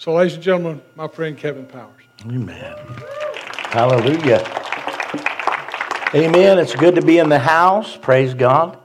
So, ladies and gentlemen, my friend Kevin Powers. Amen. Hallelujah. Amen. It's good to be in the house. Praise God.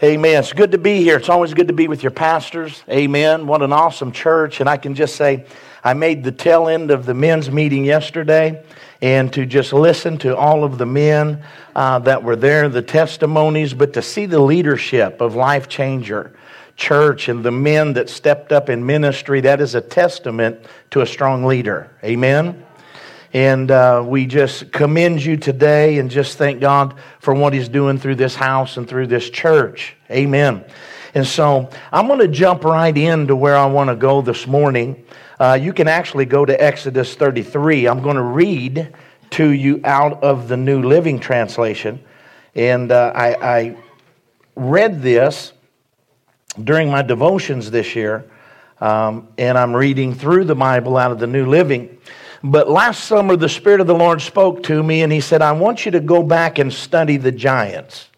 Amen. It's good to be here. It's always good to be with your pastors. Amen. What an awesome church. And I can just say, I made the tail end of the men's meeting yesterday and to just listen to all of the men uh, that were there, the testimonies, but to see the leadership of Life Changer Church and the men that stepped up in ministry, that is a testament to a strong leader. Amen. And uh, we just commend you today and just thank God for what He's doing through this house and through this church. Amen. And so I'm going to jump right into where I want to go this morning. Uh, you can actually go to Exodus 33. I'm going to read to you out of the New Living Translation. And uh, I, I read this during my devotions this year, um, and I'm reading through the Bible out of the New Living. But last summer, the Spirit of the Lord spoke to me and He said, I want you to go back and study the giants.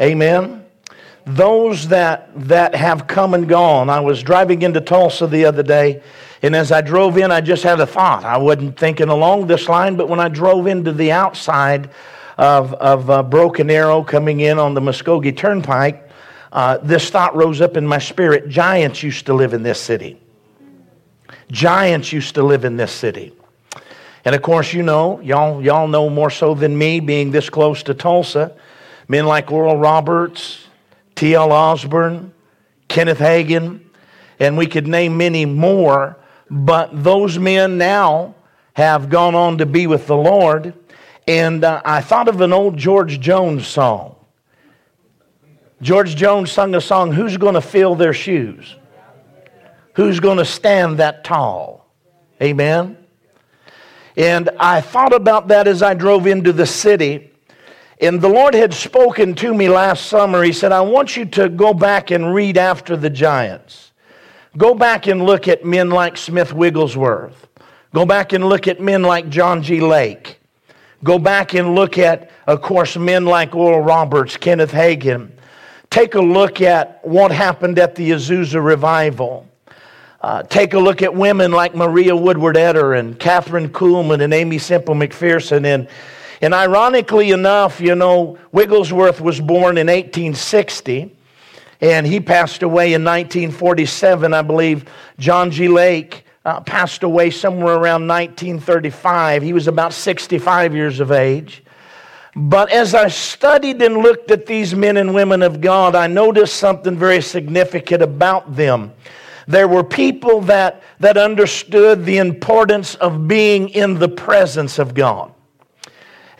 Amen. Those that, that have come and gone. I was driving into Tulsa the other day, and as I drove in, I just had a thought. I wasn't thinking along this line, but when I drove into the outside of, of uh, Broken Arrow coming in on the Muskogee Turnpike, uh, this thought rose up in my spirit. Giants used to live in this city. Giants used to live in this city. And of course, you know, y'all, y'all know more so than me, being this close to Tulsa, men like Oral Roberts, T.L. Osborn, Kenneth Hagin, and we could name many more, but those men now have gone on to be with the Lord. And uh, I thought of an old George Jones song. George Jones sung a song, Who's Gonna Fill Their Shoes? who's going to stand that tall. Amen. And I thought about that as I drove into the city. And the Lord had spoken to me last summer. He said, I want you to go back and read after the giants. Go back and look at men like Smith Wigglesworth. Go back and look at men like John G. Lake. Go back and look at, of course, men like Oral Roberts, Kenneth Hagin. Take a look at what happened at the Azusa revival. Uh, take a look at women like Maria Woodworth Etter and Kathryn Kuhlman and Aimee Semple McPherson. And, and ironically enough, you know, Wigglesworth was born in 1860 and he passed away in 1947. I believe John G. Lake uh, passed away somewhere around 1935. He was about 65 years of age. But as I studied and looked at these men and women of God, I noticed something very significant about them. There were people that, that understood the importance of being in the presence of God.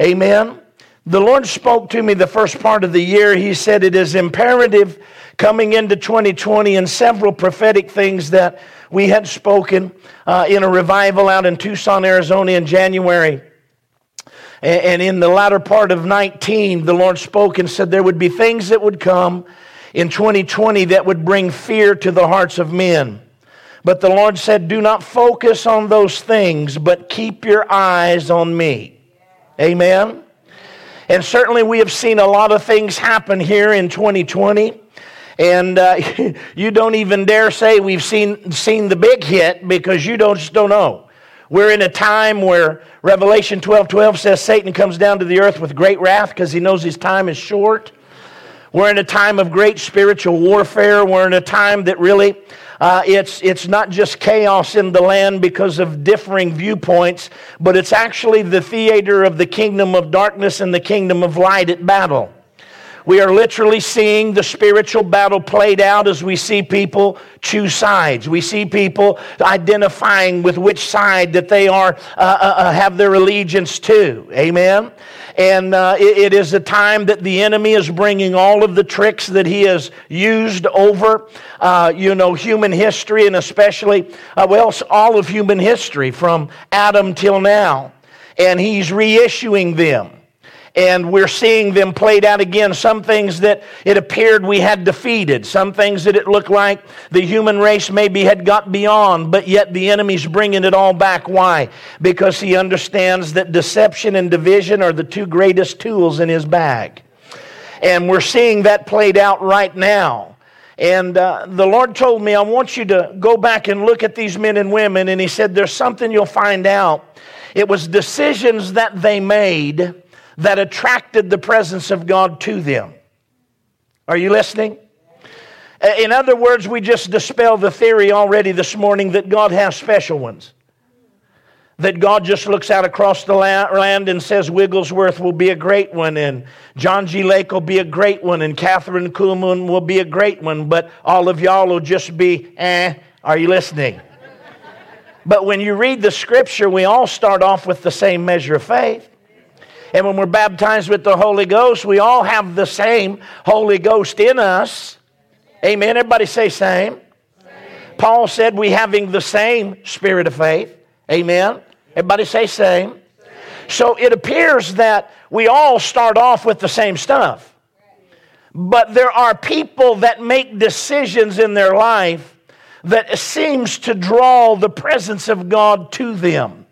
Amen. The Lord spoke to me the first part of the year. He said it is imperative coming into 2020 and several prophetic things that we had spoken uh, in a revival out in Tucson, Arizona in January. And in the latter part of 19, the Lord spoke and said there would be things that would come in 2020 that would bring fear to the hearts of men. But the Lord said, Do not focus on those things, but keep your eyes on me. Amen. And certainly we have seen a lot of things happen here in 2020. And uh, you don't even dare say we've seen, seen the big hit because you don't, just don't know. We're in a time where Revelation 12 12 says Satan comes down to the earth with great wrath because he knows his time is short. We're in a time of great spiritual warfare. We're in a time that really uh, it's, it's not just chaos in the land because of differing viewpoints, but it's actually the theater of the kingdom of darkness and the kingdom of light at battle. We are literally seeing the spiritual battle played out as we see people choose sides. We see people identifying with which side that they are uh, uh, uh have their allegiance to. Amen. And uh, it, it is a time that the enemy is bringing all of the tricks that he has used over, uh, you know, human history and especially, uh, well, all of human history from Adam till now. And he's reissuing them and we're seeing them played out again. Some things that it appeared we had defeated, some things that it looked like the human race maybe had got beyond, but yet the enemy's bringing it all back. Why? Because he understands that deception and division are the two greatest tools in his bag. And we're seeing that played out right now. And uh, the Lord told me, I want you to go back and look at these men and women. And He said, There's something you'll find out. It was decisions that they made that attracted the presence of God to them. Are you listening? In other words, we just dispelled the theory already this morning that God has special ones that God just looks out across the land and says Wigglesworth will be a great one, and John G. Lake will be a great one, and Kathryn Kuhlman will be a great one, but all of y'all will just be, eh, are you listening? but when you read the scripture, we all start off with the same measure of faith. And when we're baptized with the Holy Ghost, we all have the same Holy Ghost in us. Amen. Everybody say same. same. Paul said we having the same spirit of faith. Amen. Everybody say same. So it appears that we all start off with the same stuff. But there are people that make decisions in their life that seems to draw the presence of God to them,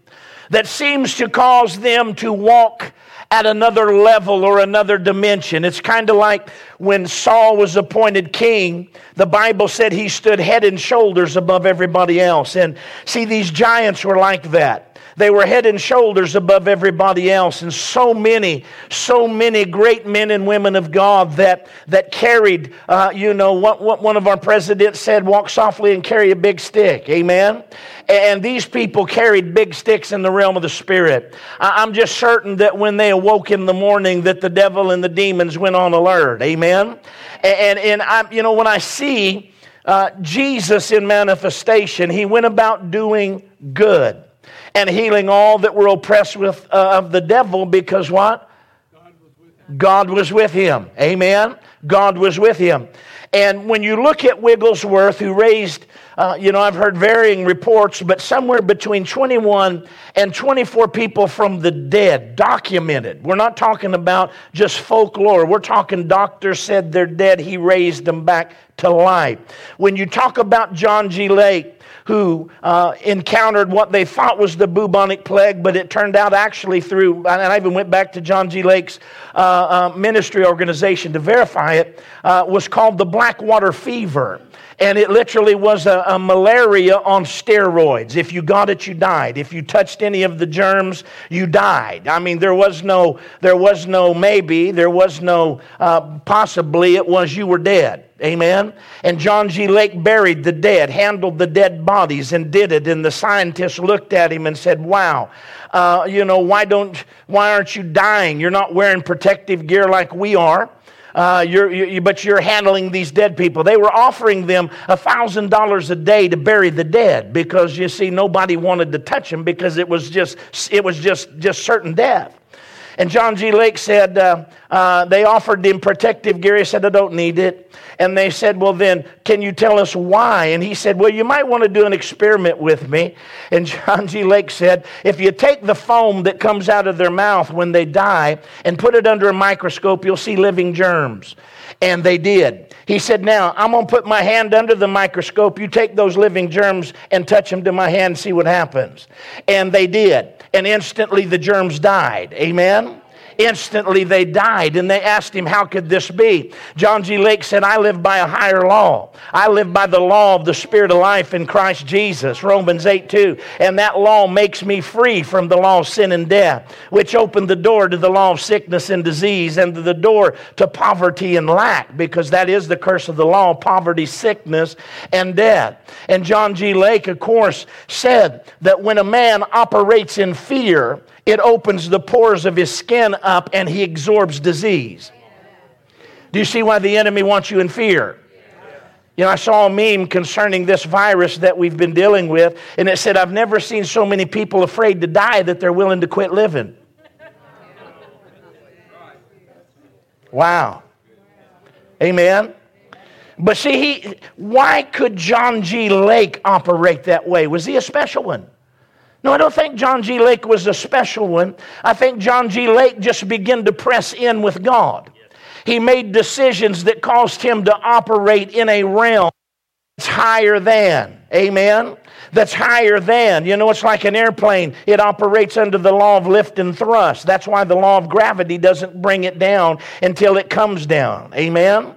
that seems to cause them to walk at another level or another dimension. It's kind of like when Saul was appointed king, the Bible said he stood head and shoulders above everybody else. And see, these giants were like that. They were head and shoulders above everybody else. And so many, so many great men and women of God that, that carried, uh, you know, what, what one of our presidents said, walk softly and carry a big stick. Amen? And these people carried big sticks in the realm of the spirit. I'm just certain that when they awoke in the morning that the devil and the demons went on alert. Amen? And, and I, you know, when I see uh, Jesus in manifestation, he went about doing good and healing all that were oppressed with, uh, of the devil because what? God was with him. Amen. God was with him. And when you look at Wigglesworth, who raised, uh, you know, I've heard varying reports, but somewhere between 21 and 24 people from the dead, documented. We're not talking about just folklore. We're talking doctors said they're dead. He raised them back to life. When you talk about John G. Lake, who uh, encountered what they thought was the bubonic plague, but it turned out actually through, and I even went back to John G. Lake's uh, uh, ministry organization to verify it, uh, was called the Blackwater Fever and it literally was a, a, malaria on steroids. If you got it, you died. If you touched any of the germs, you died. I mean, there was no, there was no maybe, there was no uh, possibly. It was you were dead. Amen. And John G. Lake buried the dead, handled the dead bodies, and did it. And the scientists looked at him and said, "Wow, uh, you know, why don't, why aren't you dying? You're not wearing protective gear like we are." Uh, you're, you, but you're handling these dead people. They were offering them $1,000 a day to bury the dead because you see, nobody wanted to touch them because it was just, it was just, just certain death. And John G. Lake said, uh, uh, they offered him protective gear. He said, I don't need it. And they said, Well, then, can you tell us why? And he said, Well, you might want to do an experiment with me. And John G. Lake said, If you take the foam that comes out of their mouth when they die and put it under a microscope, you'll see living germs. And they did. He said, Now, I'm going to put my hand under the microscope. You take those living germs and touch them to my hand and see what happens. And they did and instantly the germs died. Amen? Instantly they died. And they asked him, How could this be? John G. Lake said, I live by a higher law. I live by the law of the Spirit of life in Christ Jesus. Romans 8 2. And that law makes me free from the law of sin and death, which opened the door to the law of sickness and disease and the door to poverty and lack, because that is the curse of the law poverty, sickness, and death. And John G. Lake, of course, said that when a man operates in fear, it opens the pores of his skin up and he absorbs disease. Do you see why the enemy wants you in fear? You know, I saw a meme concerning this virus that we've been dealing with, and it said, I've never seen so many people afraid to die that they're willing to quit living. Wow. Amen. But see, he, why could John G. Lake operate that way? Was he a special one? No, I don't think John G. Lake was a special one. I think John G. Lake just began to press in with God. He made decisions that caused him to operate in a realm that's higher than. Amen? That's higher than. You know, it's like an airplane. It operates under the law of lift and thrust. That's why the law of gravity doesn't bring it down until it comes down. Amen?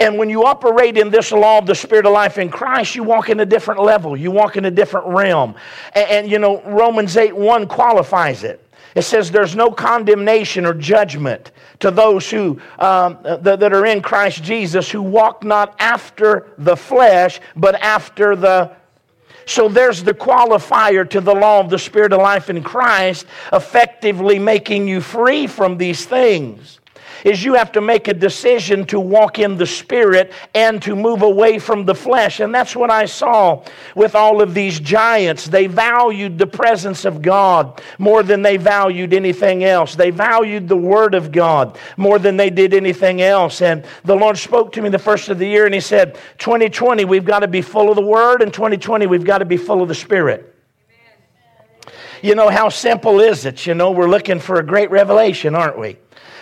And when you operate in this law of the Spirit of life in Christ, you walk in a different level. You walk in a different realm. And, and you know, Romans 8 1 qualifies it. It says there's no condemnation or judgment to those who um, that, that are in Christ Jesus who walk not after the flesh, but after the so there's the qualifier to the law of the Spirit of life in Christ, effectively making you free from these things is you have to make a decision to walk in the Spirit and to move away from the flesh. And that's what I saw with all of these giants. They valued the presence of God more than they valued anything else. They valued the Word of God more than they did anything else. And the Lord spoke to me the first of the year and He said, 2020, we've got to be full of the Word, and 2020, we've got to be full of the Spirit. You know, how simple is it? You know, we're looking for a great revelation, aren't we?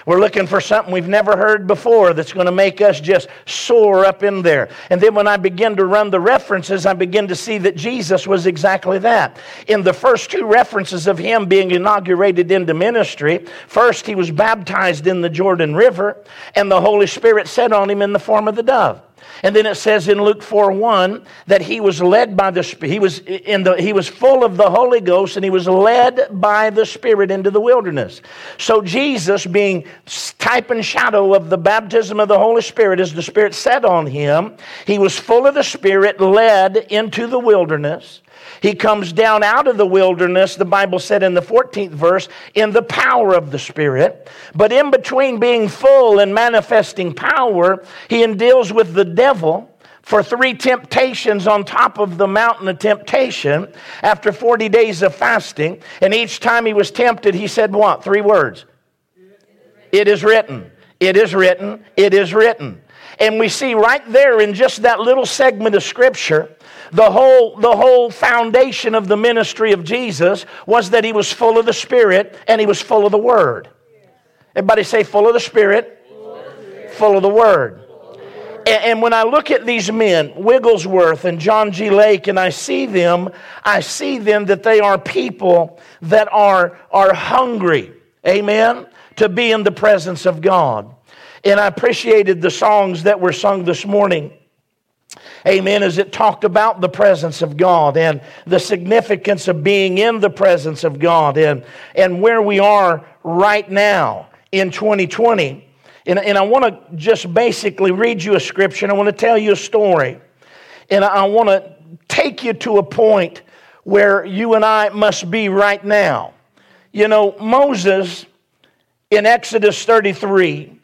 We're looking for something we've never heard before that's going to make us just soar up in there. And then when I begin to run the references, I begin to see that Jesus was exactly that. In the first two references of him being inaugurated into ministry, first he was baptized in the Jordan River, and the Holy Spirit set on him in the form of the dove. And then it says in Luke 4 1 that he was led by the he was in the he was full of the Holy Ghost and he was led by the Spirit into the wilderness. So Jesus, being type and shadow of the baptism of the Holy Spirit, as the Spirit set on him, he was full of the Spirit, led into the wilderness. He comes down out of the wilderness, the Bible said in the 14th verse, in the power of the Spirit. But in between being full and manifesting power, he deals with the devil for three temptations on top of the mountain of temptation after 40 days of fasting. And each time he was tempted, he said, What? Three words. It is written. It is written. It is written. And we see right there in just that little segment of scripture the whole, the whole foundation of the ministry of Jesus was that he was full of the Spirit and he was full of the Word. Everybody say, full of the Spirit, full of the, Word. And, and when I look at these men, Wigglesworth and John G. Lake, and I see them, I see them that they are people that are, are hungry, amen, to be in the presence of God. And I appreciated the songs that were sung this morning Amen. As it talked about the presence of God and the significance of being in the presence of God and, and where we are right now in 2020. And, and I want to just basically read you a scripture I want to tell you a story. And I want to take you to a point where you and I must be right now. You know, Moses in Exodus 33,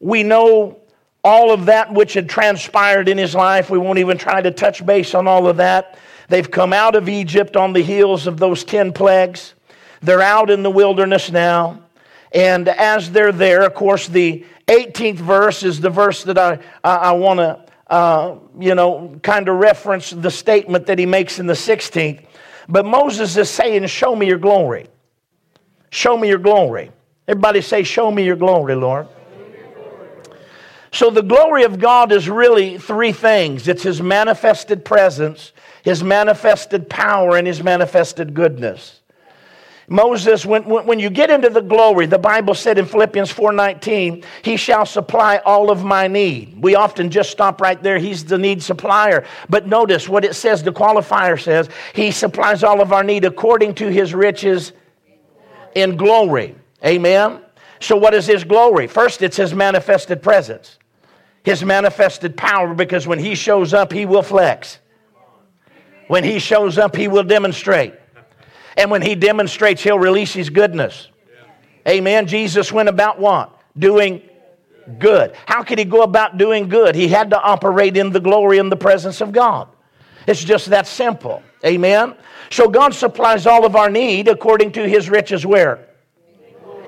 we know all of that which had transpired in his life. We won't even try to touch base on all of that. They've come out of Egypt on the heels of those 10 plagues. They're out in the wilderness now. And as they're there, of course, the 18th verse is the verse that I, I, I want to, uh, you know, kind of reference the statement that he makes in the 16th. But Moses is saying, Show me your glory. Show me your glory. Everybody say, Show me your glory, Lord. So the glory of God is really three things it's His manifested presence, His manifested power, and His manifested goodness. Moses, when, when you get into the glory, the Bible said in Philippians 4:19, He shall supply all of my need. We often just stop right there. He's the need supplier. But notice what it says, the qualifier says, He supplies all of our need according to His riches in glory. Amen. So, what is His glory? First, it's His manifested presence his manifested power because when he shows up, he will flex. When he shows up, he will demonstrate. And when he demonstrates, he'll release his goodness. Amen. Jesus went about what? Doing good. How could he go about doing good? He had to operate in the glory and the presence of God. It's just that simple. Amen. So God supplies all of our need according to his riches where?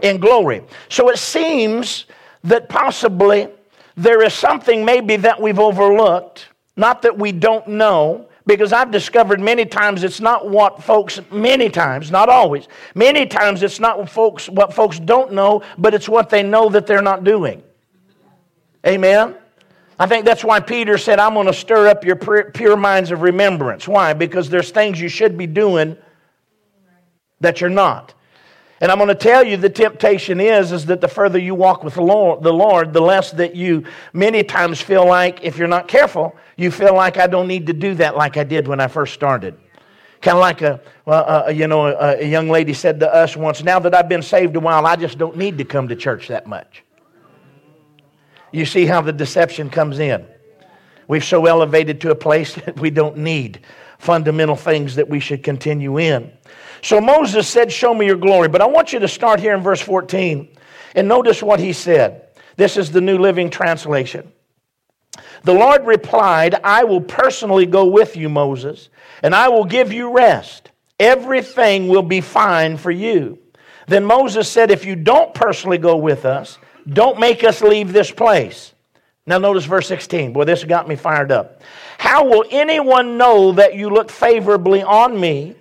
In glory. So it seems that possibly there is something maybe that we've overlooked, not that we don't know, because I've discovered many times it's not what folks, many times, not always, many times it's not what folks, what folks don't know, but it's what they know that they're not doing. Amen? I think that's why Peter said, I'm going to stir up your pure minds of remembrance. Why? Because there's things you should be doing that you're not. And I'm going to tell you the temptation is, is that the further you walk with the Lord, the Lord, the less that you many times feel like, if you're not careful, you feel like I don't need to do that like I did when I first started. Kind of like a, uh, you know, a, a young lady said to us once, now that I've been saved a while, I just don't need to come to church that much. You see how the deception comes in. We've so elevated to a place that we don't need fundamental things that we should continue in. So Moses said, Show me your glory. But I want you to start here in verse 14 and notice what he said. This is the New Living Translation. The Lord replied, I will personally go with you, Moses, and I will give you rest. Everything will be fine for you. Then Moses said, If you don't personally go with us, don't make us leave this place. Now, notice verse 16. Boy, this got me fired up. How will anyone know that you look favorably on me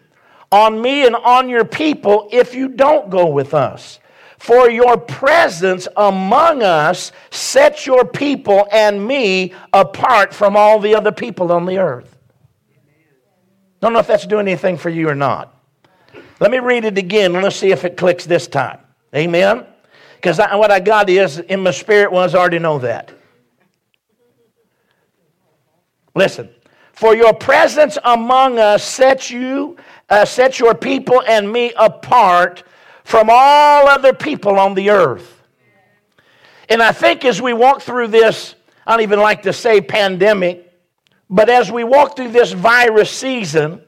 on me and on your people if you don't go with us. For your presence among us sets your people and me apart from all the other people on the earth. Don't know if that's doing anything for you or not. Let me read it again let's see if it clicks this time. Amen? Because what I got is, in my spirit was, I already know that. Listen. For your presence among us sets you uh, set your people and me apart from all other people on the earth. And I think as we walk through this, I don't even like to say pandemic, but as we walk through this virus season,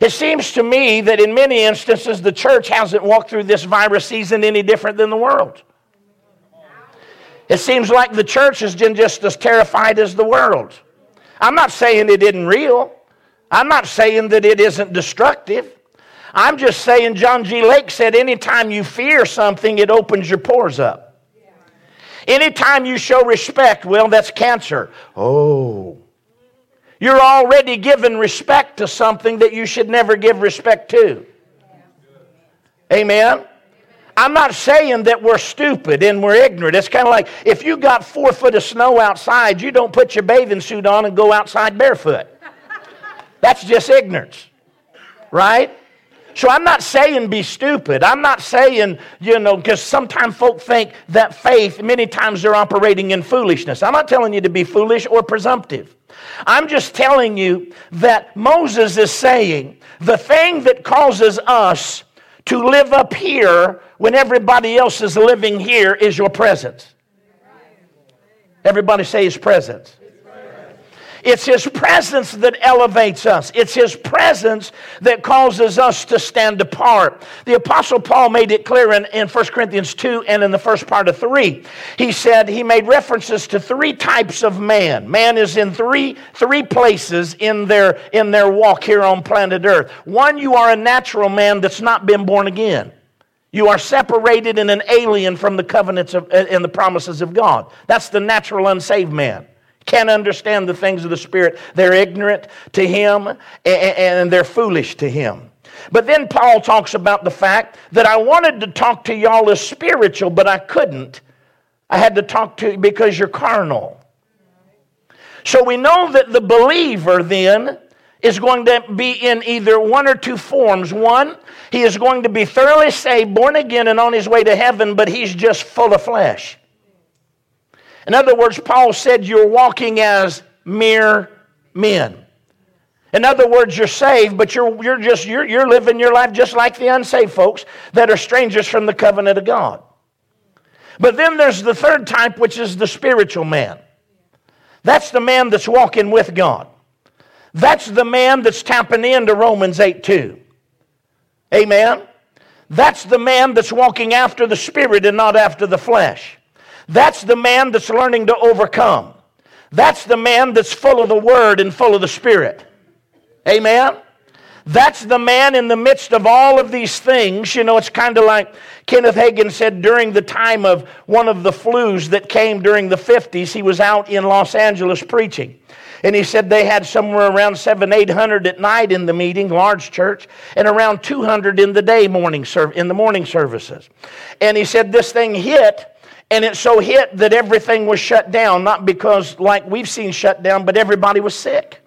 it seems to me that in many instances the church hasn't walked through this virus season any different than the world. It seems like the church has been just as terrified as the world. I'm not saying it isn't real. I'm not saying that it isn't destructive. I'm just saying John G. Lake said anytime you fear something, it opens your pores up. Anytime you show respect, well, that's cancer. Oh. You're already giving respect to something that you should never give respect to. Amen? I'm not saying that we're stupid and we're ignorant. It's kind of like if you got four foot of snow outside, you don't put your bathing suit on and go outside barefoot. That's just ignorance, right? So I'm not saying be stupid. I'm not saying, you know, because sometimes folk think that faith, many times they're operating in foolishness. I'm not telling you to be foolish or presumptive. I'm just telling you that Moses is saying the thing that causes us to live up here when everybody else is living here is your presence. Everybody say his presence. It's His presence that elevates us. It's His presence that causes us to stand apart. The Apostle Paul made it clear in, in 1 Corinthians 2 and in the first part of 3. He said, he made references to three types of man. Man is in three, three places in their, in their walk here on planet Earth. One, you are a natural man that's not been born again. You are separated and an alien from the covenants of, uh, and the promises of God. That's the natural unsaved man can't understand the things of the Spirit. They're ignorant to Him and they're foolish to Him. But then Paul talks about the fact that I wanted to talk to y'all as spiritual, but I couldn't. I had to talk to you because you're carnal. So we know that the believer then is going to be in either one or two forms. One, he is going to be thoroughly saved, born again, and on his way to heaven, but he's just full of flesh. In other words, Paul said you're walking as mere men. In other words, you're saved, but you're, you're just you're, you're living your life just like the unsaved folks that are strangers from the covenant of God. But then there's the third type, which is the spiritual man. That's the man that's walking with God. That's the man that's tapping into Romans 8 2. Amen? That's the man that's walking after the spirit and not after the flesh. That's the man that's learning to overcome. That's the man that's full of the Word and full of the Spirit. Amen? That's the man in the midst of all of these things. You know, it's kind of like Kenneth Hagin said during the time of one of the flus that came during the 50s, he was out in Los Angeles preaching. And he said they had somewhere around seven, eight hundred at night in the meeting, large church, and around 200 in the day morning in the morning services. And he said this thing hit and it so hit that everything was shut down, not because like we've seen shut down, but everybody was sick.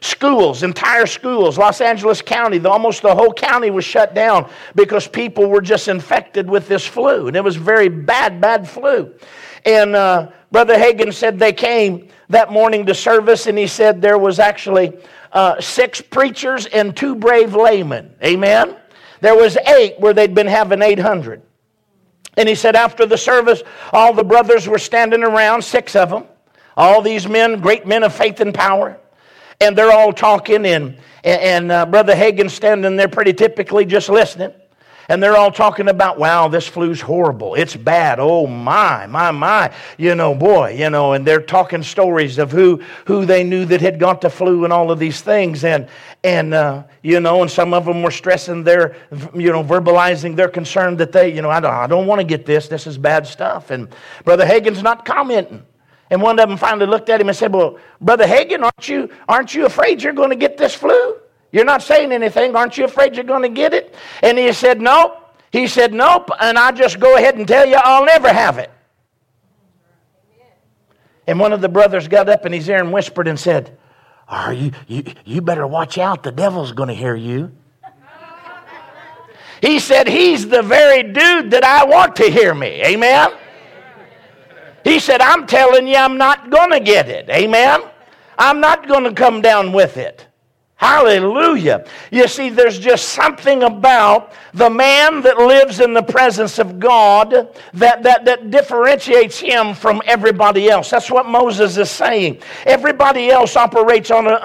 schools, entire schools, Los Angeles County, the, almost the whole county was shut down because people were just infected with this flu. And it was very bad, bad flu. And uh, Brother Hagin said they came that morning to service, and he said there was actually uh, six preachers and two brave laymen. Amen? There was eight where they'd been having 800. And he said after the service, all the brothers were standing around, six of them. All these men, great men of faith and power. And they're all talking, and, and uh, Brother Hagin standing there pretty typically just listening. And they're all talking about, wow, this flu's horrible. It's bad. Oh my, my, my. You know, boy, you know, and they're talking stories of who who they knew that had got the flu and all of these things. And and uh, you know, and some of them were stressing their, you know, verbalizing their concern that they, you know, I don't, I don't want to get this. This is bad stuff. And Brother Hagin's not commenting. And one of them finally looked at him and said, Well, Brother Hagin, aren't you, aren't you afraid you're going to get this flu? You're not saying anything. Aren't you afraid you're going to get it? And he said, Nope. He said, Nope. And I just go ahead and tell you I'll never have it. And one of the brothers got up in his ear and whispered and said, Are you, you, you better watch out. The devil's going to hear you. He said, He's the very dude that I want to hear me. Amen. He said, I'm telling you, I'm not going to get it. Amen? I'm not going to come down with it. Hallelujah. You see, there's just something about the man that lives in the presence of God that, that, that differentiates him from everybody else. That's what Moses is saying. Everybody else operates on a,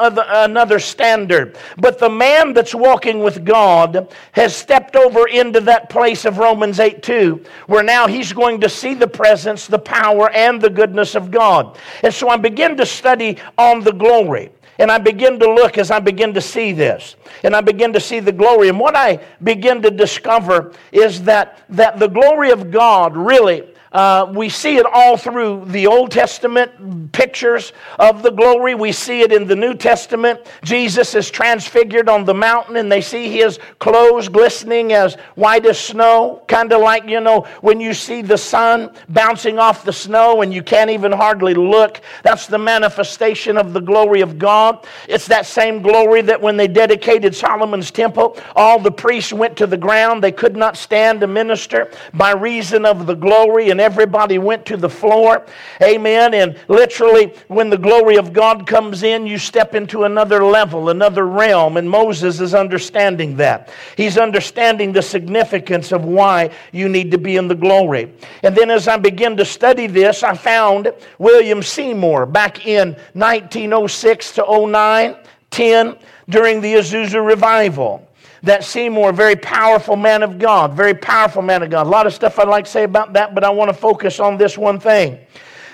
another standard. But the man that's walking with God has stepped over into that place of Romans 8 2, where now he's going to see the presence, the power, and the goodness of God. And so I begin to study on the glory. And I begin to look as I begin to see this. And I begin to see the glory. And what I begin to discover is that, that the glory of God really uh, we see it all through the Old Testament pictures of the glory. We see it in the New Testament. Jesus is transfigured on the mountain, and they see his clothes glistening as white as snow, kind of like, you know, when you see the sun bouncing off the snow and you can't even hardly look. That's the manifestation of the glory of God. It's that same glory that when they dedicated Solomon's temple, all the priests went to the ground. They could not stand to minister by reason of the glory and and everybody went to the floor. Amen. And literally, when the glory of God comes in, you step into another level, another realm. And Moses is understanding that. He's understanding the significance of why you need to be in the glory. And then as I begin to study this, I found William Seymour back in 1906 to 09, 10 during the Azusa revival that Seymour, very powerful man of God, very powerful man of God. A lot of stuff I'd like to say about that, but I want to focus on this one thing.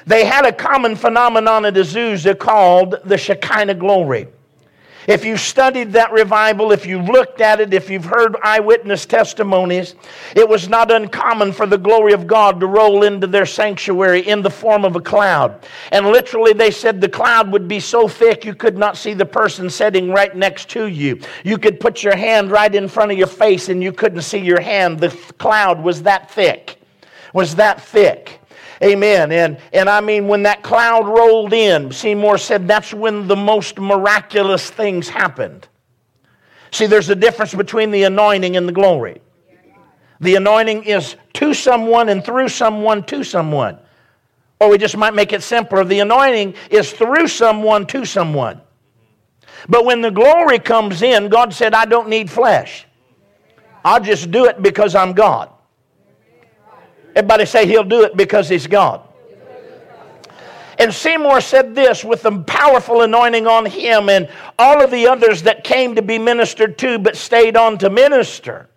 They had a common phenomenon at Azusa called the Shekinah glory. If you've studied that revival, if you've looked at it, if you've heard eyewitness testimonies, it was not uncommon for the glory of God to roll into their sanctuary in the form of a cloud. And literally, they said the cloud would be so thick you could not see the person sitting right next to you. You could put your hand right in front of your face and you couldn't see your hand. The cloud was that thick, was that thick. Amen. And, and I mean, when that cloud rolled in, Seymour said that's when the most miraculous things happened. See, there's a difference between the anointing and the glory. The anointing is to someone and through someone to someone. Or we just might make it simpler. The anointing is through someone to someone. But when the glory comes in, God said, I don't need flesh. I'll just do it because I'm God. Everybody say he'll do it because he's God. And Seymour said this with the powerful anointing on him and all of the others that came to be ministered to but stayed on to minister.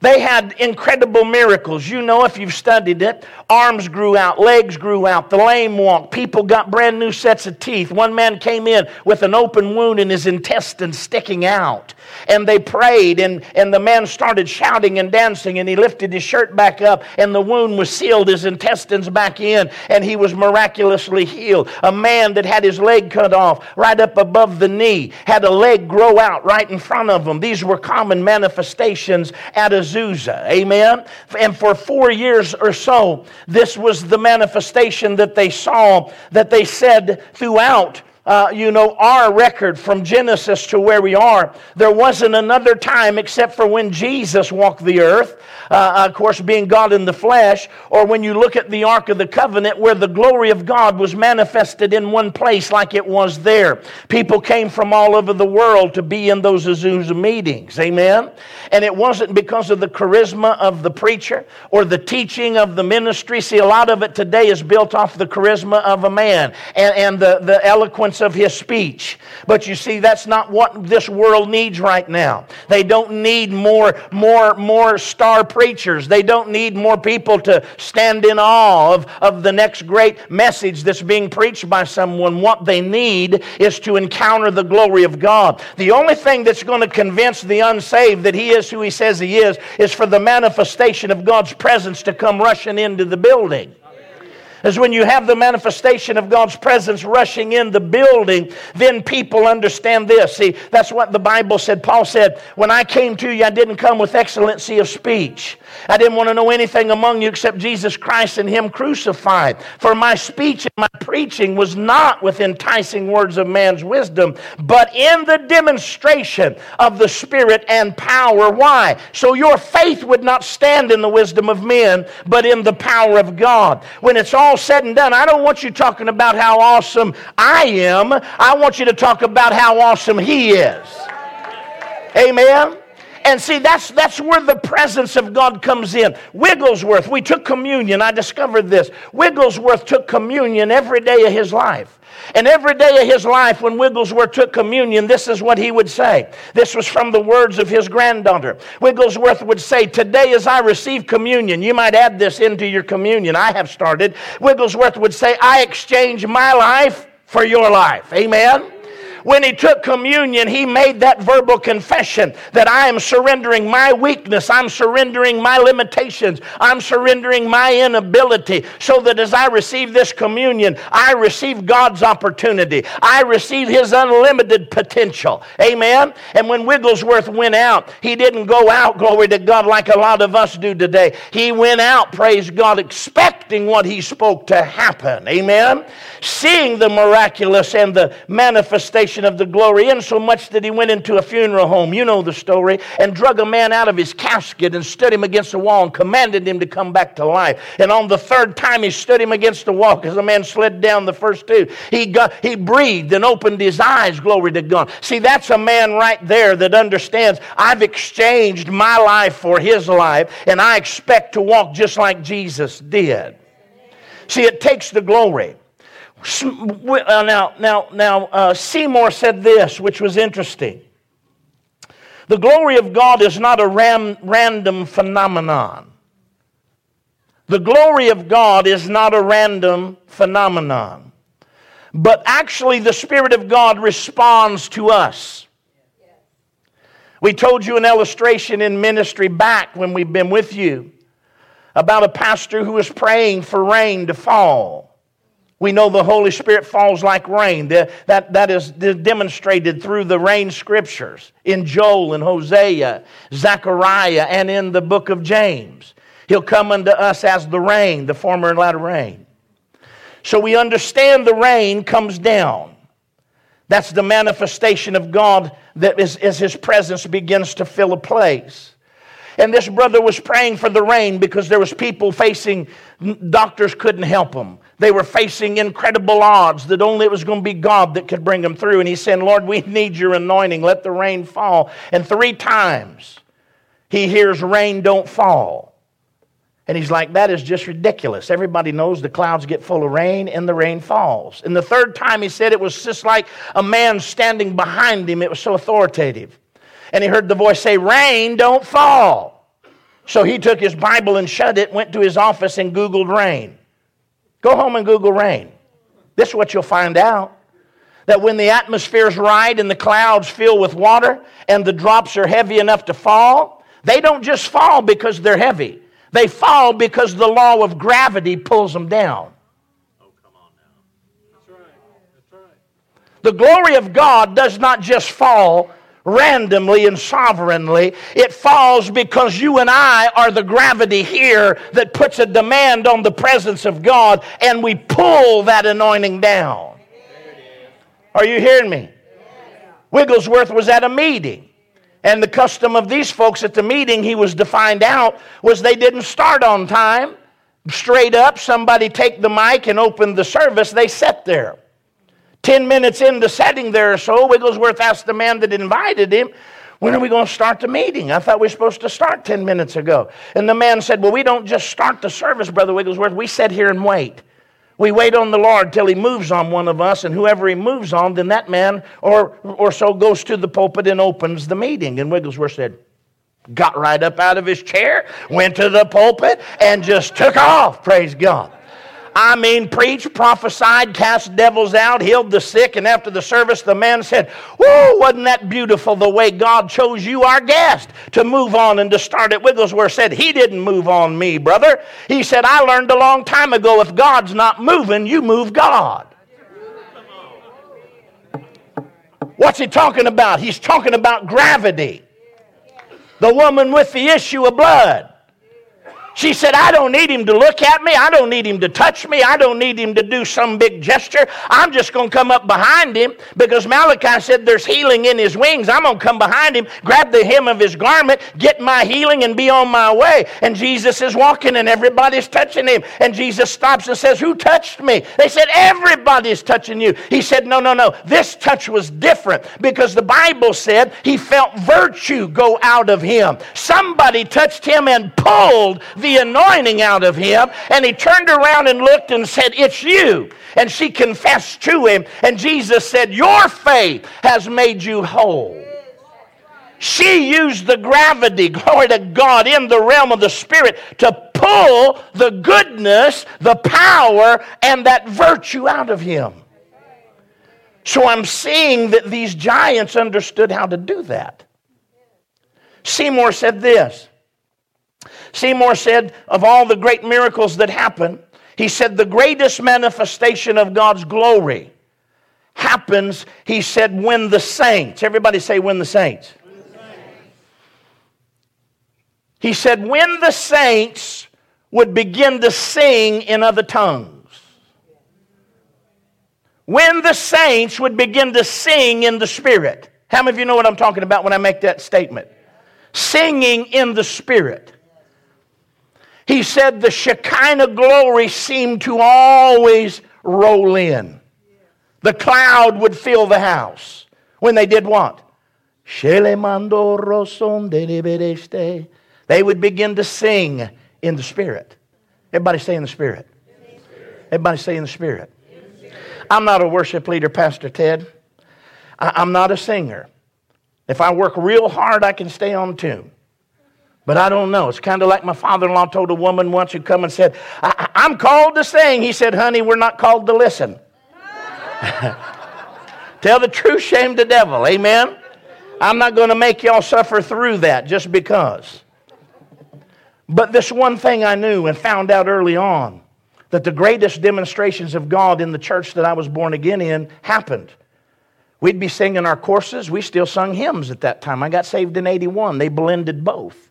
They had incredible miracles. You know, if you've studied it, arms grew out, legs grew out, the lame walked, people got brand new sets of teeth. One man came in with an open wound in his intestines sticking out. And they prayed, and, and the man started shouting and dancing, and he lifted his shirt back up, and the wound was sealed, his intestines back in, and he was miraculously healed. A man that had his leg cut off right up above the knee had a leg grow out right in front of him. These were common manifestations at a Azusa. Amen? And for four years or so, this was the manifestation that they saw, that they said throughout uh, you know, our record from Genesis to where we are, there wasn't another time except for when Jesus walked the earth, uh, of course, being God in the flesh, or when you look at the Ark of the Covenant where the glory of God was manifested in one place like it was there. People came from all over the world to be in those Azusa meetings. Amen? And it wasn't because of the charisma of the preacher or the teaching of the ministry. See, a lot of it today is built off the charisma of a man and, and the, the eloquence of his speech. But you see, that's not what this world needs right now. They don't need more, more, more star preachers. They don't need more people to stand in awe of, of the next great message that's being preached by someone. What they need is to encounter the glory of God. The only thing that's going to convince the unsaved that he is who he says he is is for the manifestation of God's presence to come rushing into the building is when you have the manifestation of God's presence rushing in the building, then people understand this. See, that's what the Bible said. Paul said, When I came to you, I didn't come with excellency of speech. I didn't want to know anything among you except Jesus Christ and Him crucified. For my speech and my preaching was not with enticing words of man's wisdom, but in the demonstration of the Spirit and power. Why? So your faith would not stand in the wisdom of men, but in the power of God. When it's all all said and done, I don't want you talking about how awesome I am. I want you to talk about how awesome He is. Amen. And see, that's, that's where the presence of God comes in. Wigglesworth, we took communion. I discovered this. Wigglesworth took communion every day of his life. And every day of his life, when Wigglesworth took communion, this is what he would say. This was from the words of his granddaughter. Wigglesworth would say, Today, as I receive communion, you might add this into your communion. I have started. Wigglesworth would say, I exchange my life for your life. Amen when he took communion, he made that verbal confession that I am surrendering my weakness, I'm surrendering my limitations, I'm surrendering my inability, so that as I receive this communion, I receive God's opportunity. I receive his unlimited potential. Amen? And when Wigglesworth went out, he didn't go out, glory to God, like a lot of us do today. He went out, praise God, expecting what he spoke to happen. Amen? Seeing the miraculous and the manifestation of the glory, insomuch that he went into a funeral home, you know the story, and drug a man out of his casket and stood him against the wall and commanded him to come back to life. And on the third time he stood him against the wall because the man slid down the first two. He, got, he breathed and opened his eyes, glory to God. See, that's a man right there that understands I've exchanged my life for his life, and I expect to walk just like Jesus did. See, it takes the glory. Uh, now, now, now uh, Seymour said this, which was interesting. The glory of God is not a ram, random phenomenon. The glory of God is not a random phenomenon. But actually, the Spirit of God responds to us. We told you an illustration in ministry back when we've been with you about a pastor who was praying for rain to fall. We know the Holy Spirit falls like rain. That, that is demonstrated through the rain scriptures in Joel and Hosea, Zechariah, and in the book of James. He'll come unto us as the rain, the former and latter rain. So we understand the rain comes down. That's the manifestation of God that is, as His presence begins to fill a place. And this brother was praying for the rain because there was people facing, doctors couldn't help them. They were facing incredible odds that only it was going to be God that could bring them through. And he said, Lord, we need your anointing. Let the rain fall. And three times he hears rain don't fall. And he's like, that is just ridiculous. Everybody knows the clouds get full of rain and the rain falls. And the third time he said it was just like a man standing behind him. It was so authoritative. And he heard the voice say, Rain don't fall. So he took his Bible and shut it, went to his office and Googled rain. Go home and Google rain. This is what you'll find out that when the atmosphere is right and the clouds fill with water and the drops are heavy enough to fall, they don't just fall because they're heavy. They fall because the law of gravity pulls them down. Oh, come on now. That's right. That's right. The glory of God does not just fall randomly and sovereignly. It falls because you and I are the gravity here that puts a demand on the presence of God and we pull that anointing down. Are you hearing me? Wigglesworth was at a meeting. And the custom of these folks at the meeting, he was to find out, was they didn't start on time. Straight up, somebody take the mic and open the service. They sat there. Ten minutes into sitting there or so, Wigglesworth asked the man that invited him, when are we going to start the meeting? I thought we were supposed to start 10 minutes ago. And the man said, Well, we don't just start the service, Brother Wigglesworth. We sit here and wait. We wait on the Lord till He moves on one of us, and whoever He moves on, then that man or, or so goes to the pulpit and opens the meeting. And Wigglesworth said, got right up out of his chair, went to the pulpit, and just took off. Praise God. I mean, preached, prophesied, cast devils out, healed the sick, and after the service, the man said, Whoa, wasn't that beautiful the way God chose you, our guest, to move on and to start at Wigglesworth? Said, He didn't move on me, brother. He said, I learned a long time ago if God's not moving, you move God. What's he talking about? He's talking about gravity. The woman with the issue of blood. She said, I don't need him to look at me. I don't need him to touch me. I don't need him to do some big gesture. I'm just going to come up behind him because Malachi said there's healing in his wings. I'm going to come behind him, grab the hem of his garment, get my healing, and be on my way. And Jesus is walking and everybody's touching him. And Jesus stops and says, Who touched me? They said, Everybody's touching you. He said, No, no, no. This touch was different because the Bible said he felt virtue go out of him. Somebody touched him and pulled the the anointing out of him. And he turned around and looked and said, It's you. And she confessed to him. And Jesus said, Your faith has made you whole. She used the gravity, glory to God, in the realm of the Spirit to pull the goodness, the power, and that virtue out of him. So I'm seeing that these giants understood how to do that. Seymour said this Seymour said, of all the great miracles that happen, he said, the greatest manifestation of God's glory happens, he said, when the saints, everybody say, when the saints. He said, when the saints would begin to sing in other tongues. When the saints would begin to sing in the Spirit. How many of you know what I'm talking about when I make that statement? Singing in the Spirit. He said the Shekinah glory seemed to always roll in. The cloud would fill the house. When they did what? They would begin to sing in the Spirit. Everybody say in the Spirit. Everybody say in the Spirit. I'm not a worship leader, Pastor Ted. I'm not a singer. If I work real hard, I can stay on tune. But I don't know. It's kind of like my father in law told a woman once who come and said, I- am called to sing. He said, Honey, we're not called to listen. Tell the truth, shame the devil. Amen? I'm not going to make y'all suffer through that just because. But this one thing I knew and found out early on that the greatest demonstrations of God in the church that I was born again in happened. We'd be singing our courses. We still sung hymns at that time. I got saved in 81. They blended both.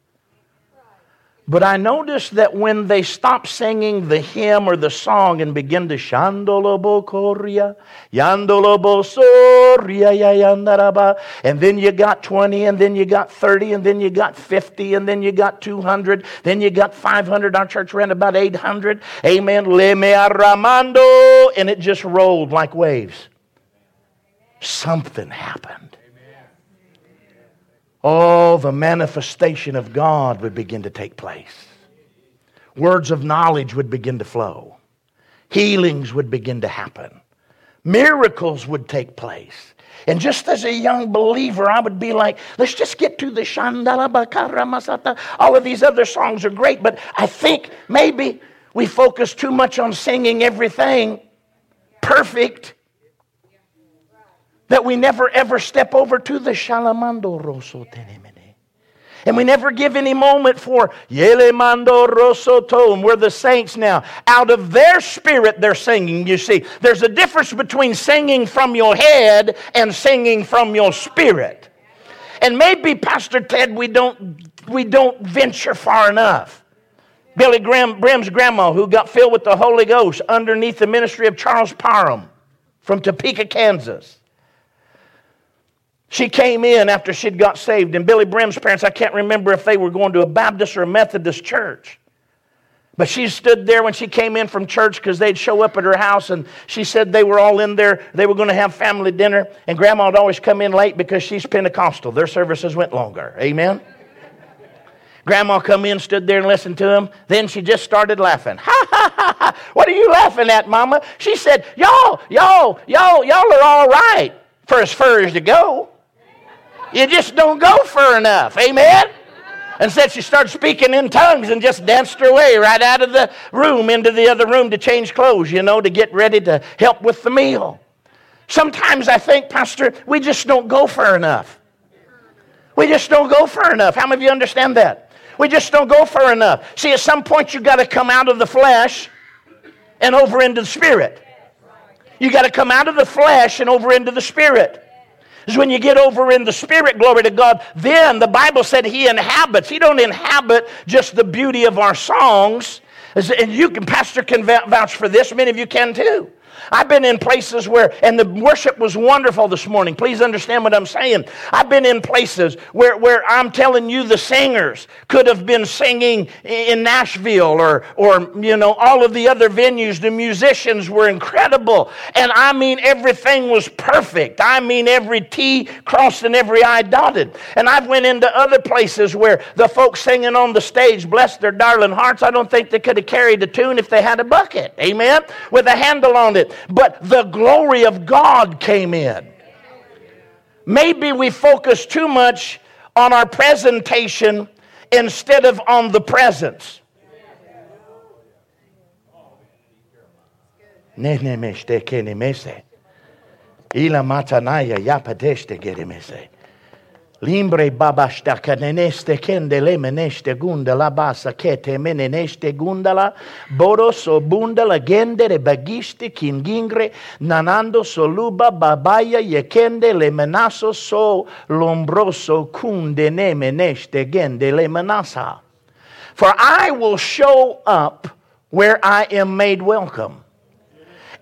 But I noticed that when they stopped singing the hymn or the song and begin to shandolobo koria, yandolobo soria yandaraba, and then you got 20, and then you got 30, and then you got 50, and then you got 200, then you got 500. Our church ran about 800. Amen. Le me arramando, and it just rolled like waves. Something happened oh, the manifestation of God would begin to take place. Words of knowledge would begin to flow. Healings would begin to happen. Miracles would take place. And just as a young believer, I would be like, let's just get to the Shandala Bakara Masata. All of these other songs are great, but I think maybe we focus too much on singing everything perfect that we never ever step over to the Shalamando Rosso Tenemene. And we never give any moment for Yelemando Rosso Tom. We're the saints now. Out of their spirit, they're singing. You see, there's a difference between singing from your head and singing from your spirit. And maybe, Pastor Ted, we don't, we don't venture far enough. Billy Graham, Brim's grandma, who got filled with the Holy Ghost underneath the ministry of Charles Parham from Topeka, Kansas. She came in after she'd got saved, and Billye Brim's parents, I can't remember if they were going to a Baptist or a Methodist church. But she stood there when she came in from church because they'd show up at her house, and she said they were all in there. They were going to have family dinner, and Grandma would always come in late because she's Pentecostal. Their services went longer. Amen? Grandma come in, stood there and listened to him. Then she just started laughing. Ha ha ha ha! What are you laughing at, Mama? She said, "Y'all, y'all, y'all, y'all are all right for as far as to go. You just don't go far enough." Amen. And said she started speaking in tongues and just danced her way right out of the room into the other room to change clothes, you know, to get ready to help with the meal. Sometimes I think, Pastor, we just don't go far enough. We just don't go far enough. How many of you understand that? We just don't go far enough. See, at some point, you've got to come out of the flesh and over into the spirit. You got to come out of the flesh and over into the spirit is when you get over in the spirit, glory to God, then the Bible said he inhabits. He don't inhabit just the beauty of our songs. And you can, Pastor can vouch for this. Many of you can too. I've been in places where, and the worship was wonderful this morning. Please understand what I'm saying. I've been in places where, where I'm telling you the singers could have been singing in Nashville or, or, you know, all of the other venues. The musicians were incredible. And I mean, everything was perfect. I mean, every T crossed and every I dotted. And I've went into other places where the folks singing on the stage, bless their darling hearts, I don't think they could have carried the tune if they had a bucket. Amen? With a handle on it but the glory of God came in. Maybe we focus too much on our presentation instead of on the presence. Ila. Limbre babashta kaneneste kendele meneste gundala basa kete meneneste gundala boroso bundala gendere bagiste kingingre nanando soluba babaya yekende le menaso so lombroso kunde ne meneste gende le menasa. For I will show up where I am made welcome.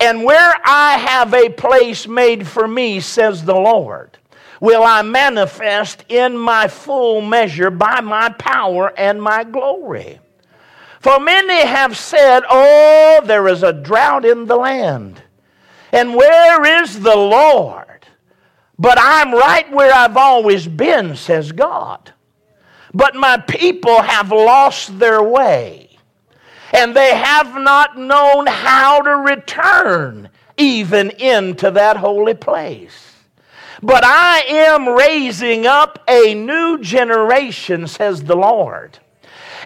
And where I have a place made for me, says the Lord will I manifest in my full measure by my power and my glory. For many have said, Oh, there is a drought in the land. And where is the Lord? But I'm right where I've always been, says God. But my people have lost their way, and they have not known how to return even into that holy place. But I am raising up a new generation, says the Lord.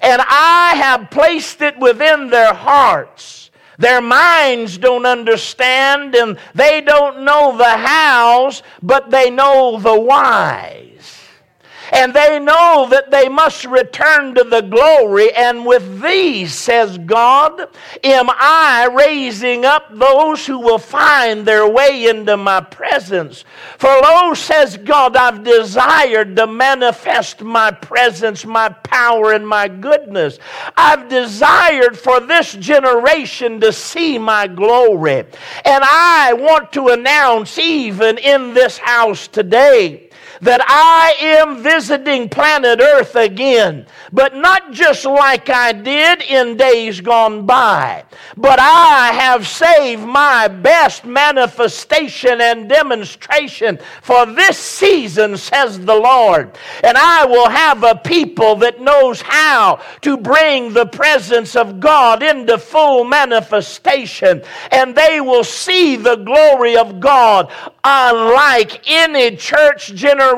And I have placed it within their hearts. Their minds don't understand and they don't know the hows, but they know the why and they know that they must return to the glory. And with these, says God, am I raising up those who will find their way into my presence. For lo, says God, I've desired to manifest my presence, my power, and my goodness. I've desired for this generation to see my glory. And I want to announce, even in this house today, that I am visiting planet Earth again, but not just like I did in days gone by, but I have saved my best manifestation and demonstration for this season, says the Lord. And I will have a people that knows how to bring the presence of God into full manifestation, and they will see the glory of God unlike any church generation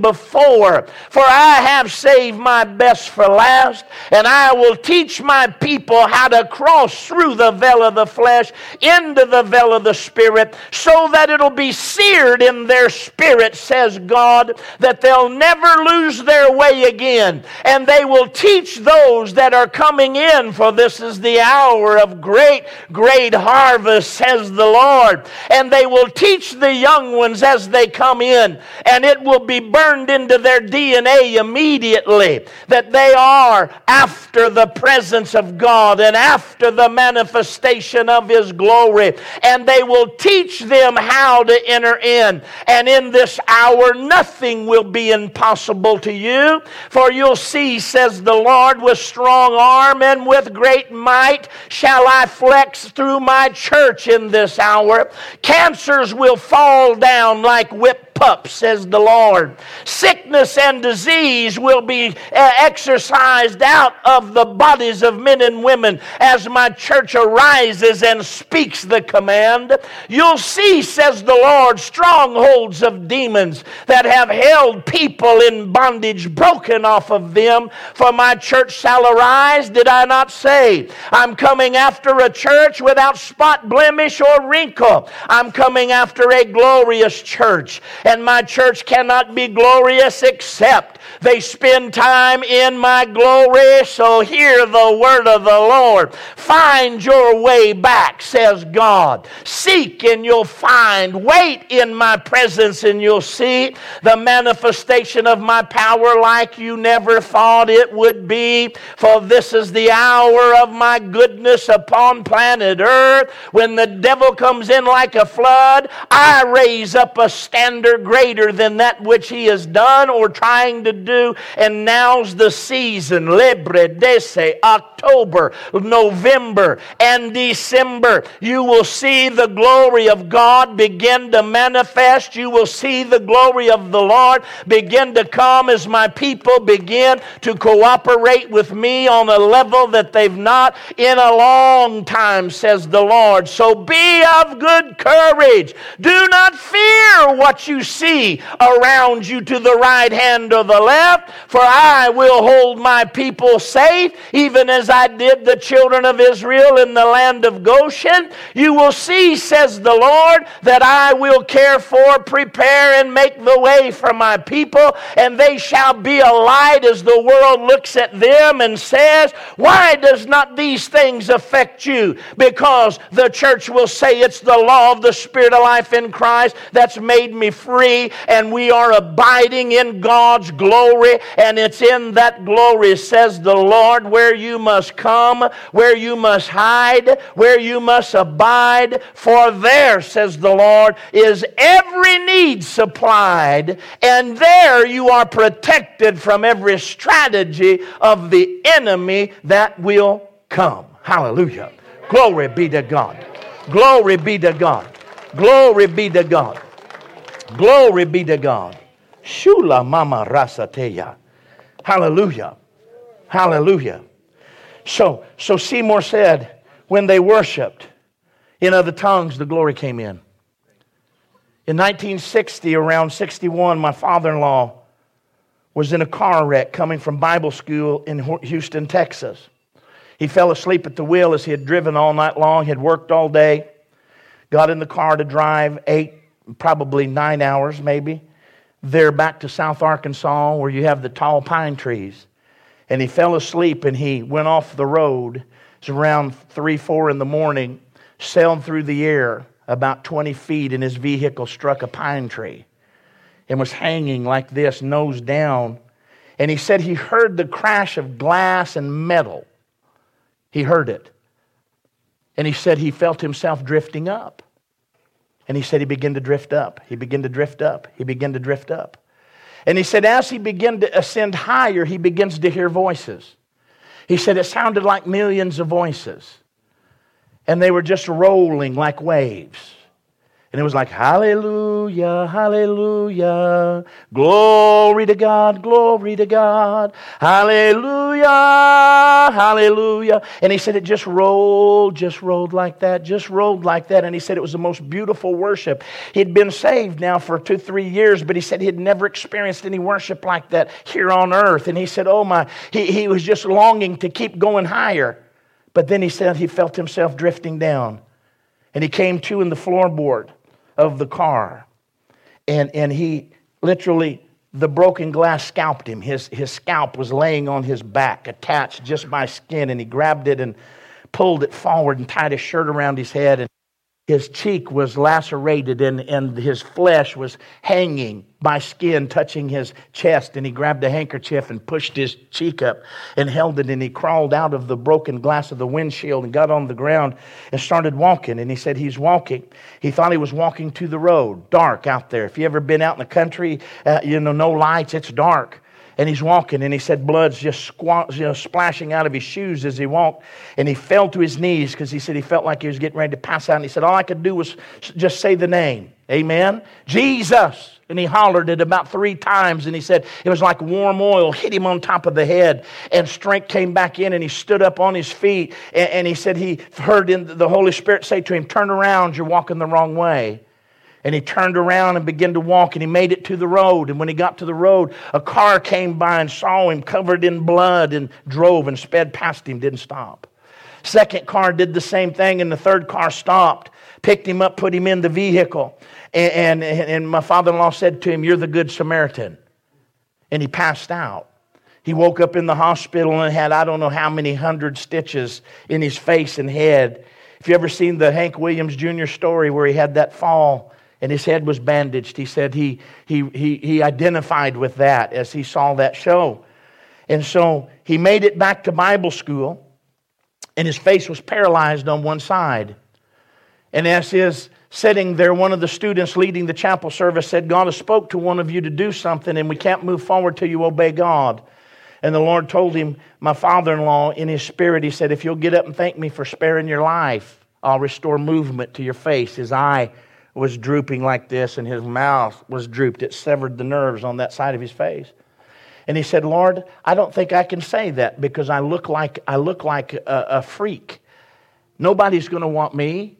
before. For I have saved my best for last, and I will teach my people how to cross through the veil of the flesh into the veil of the spirit, so that it'll be seared in their spirit, says God, that they'll never lose their way again. And they will teach those that are coming in, for this is the hour of great, great harvest, says the Lord. And they will teach the young ones as they come in. And it will be burned into their DNA immediately that they are after the presence of God and after the manifestation of His glory. And they will teach them how to enter in. And in this hour, nothing will be impossible to you, for you'll see, says the Lord, with strong arm and with great might shall I flex through my church in this hour. Cancers will fall down like whip pup, says the Lord. Sickness and disease will be uh, exercised out of the bodies of men and women as my church arises and speaks the command. You'll see, says the Lord, strongholds of demons that have held people in bondage broken off of them. For my church shall arise, did I not say? I'm coming after a church without spot, blemish, or wrinkle. I'm coming after a glorious church and my church cannot be glorious except they spend time in my glory. So hear the word of the Lord. Find your way back, says God. Seek and you'll find. Wait in my presence and you'll see the manifestation of my power like you never thought it would be. For this is the hour of my goodness upon planet earth. When the devil comes in like a flood, I raise up a standard greater than that which he has done or trying to do. And now's the season. Libre, Dese, October, November, and December. You will see the glory of God begin to manifest. You will see the glory of the Lord begin to come as my people begin to cooperate with me on a level that they've not in a long time, says the Lord. So be of good courage. Do not fear what you see around you to the right hand or the left, for I will hold my people safe, even as I did the children of Israel in the land of Goshen. You will see, says the Lord, that I will care for, prepare, and make the way for my people, and they shall be a light as the world looks at them and says, Why does not these things affect you? Because the church will say it's the law of the Spirit of life in Christ that's made me free, and we are abiding in God's glory, and it's in that glory, says the Lord, where you must come, where you must hide, where you must abide. For there, says the Lord, is every need supplied, and there you are protected from every strategy of the enemy that will come. Hallelujah. Glory be to God. Glory be to God. Glory be to God. Glory be to God. Shula mama rasateya. Hallelujah. Hallelujah. So, so Seymour said, when they worshiped in other tongues, the glory came in. In 1960, around 61, my father in law was in a car wreck coming from Bible school in Houston, Texas. He fell asleep at the wheel as he had driven all night long, had worked all day, got in the car to drive eight, probably nine hours maybe, there back to South Arkansas where you have the tall pine trees. And he fell asleep and he went off the road. It's around three, four in the morning, sailed through the air about 20 feet, and his vehicle struck a pine tree and was hanging like this, nose down. And he said he heard the crash of glass and metal. He heard it. And he said he felt himself drifting up. And he said he began to drift up. He began to drift up. He began to drift up. And he said, as he began to ascend higher, he begins to hear voices. He said it sounded like millions of voices. And they were just rolling like waves. And it was like, Hallelujah, Hallelujah, glory to God, glory to God, Hallelujah, Hallelujah. And he said it just rolled, just rolled like that, just rolled like that. And he said it was the most beautiful worship. He'd been saved now for two, three years, but he said he'd never experienced any worship like that here on earth. And he said, Oh my, he, he was just longing to keep going higher. But then he said he felt himself drifting down. And he came to in the floorboard of the car. And, and he literally, the broken glass scalped him. His, his scalp was laying on his back, attached just by skin. And he grabbed it and pulled it forward and tied his shirt around his head. And his cheek was lacerated and, and his flesh was hanging by skin touching his chest and he grabbed a handkerchief and pushed his cheek up and held it and he crawled out of the broken glass of the windshield and got on the ground and started walking and he said he's walking. He thought he was walking to the road dark out there. If you ever been out in the country uh, you know no lights it's dark and he's walking and he said blood's just squat, you know, splashing out of his shoes as he walked. And he fell to his knees because he said he felt like he was getting ready to pass out. And he said all i could do was just say the name. Amen? Jesus! And he hollered it about three times and he said it was like warm oil hit him on top of the head and strength came back in and he stood up on his feet and, and he said he heard the holy spirit say to him turn around you're walking the wrong way and he turned around and began to walk, and he made it to the road. And when he got to the road, a car came by and saw him covered in blood and drove and sped past him, didn't stop. Second car did the same thing, and the third car stopped, picked him up, put him in the vehicle. And, and, and my father in law said to him, You're the Good Samaritan. And he passed out. He woke up in the hospital and had I don't know how many hundred stitches in his face and head. If you ever seen the Hank Williams Jr. story where he had that fall and his head was bandaged. He said he, he, he, he identified with that as he saw that show. And so he made it back to Bible school, and his face was paralyzed on one side. And as his sitting there, one of the students leading the chapel service said, God has spoke to one of you to do something, and we can't move forward till you obey God. And the Lord told him, my father-in-law, in his spirit, he said, if you'll get up and thank me for sparing your life, I'll restore movement to your face. His eye was drooping like this, and his mouth was drooped. It severed the nerves on that side of his face. And he said, Lord, I don't think I can say that because I look like, I look like a, a freak. Nobody's going to want me.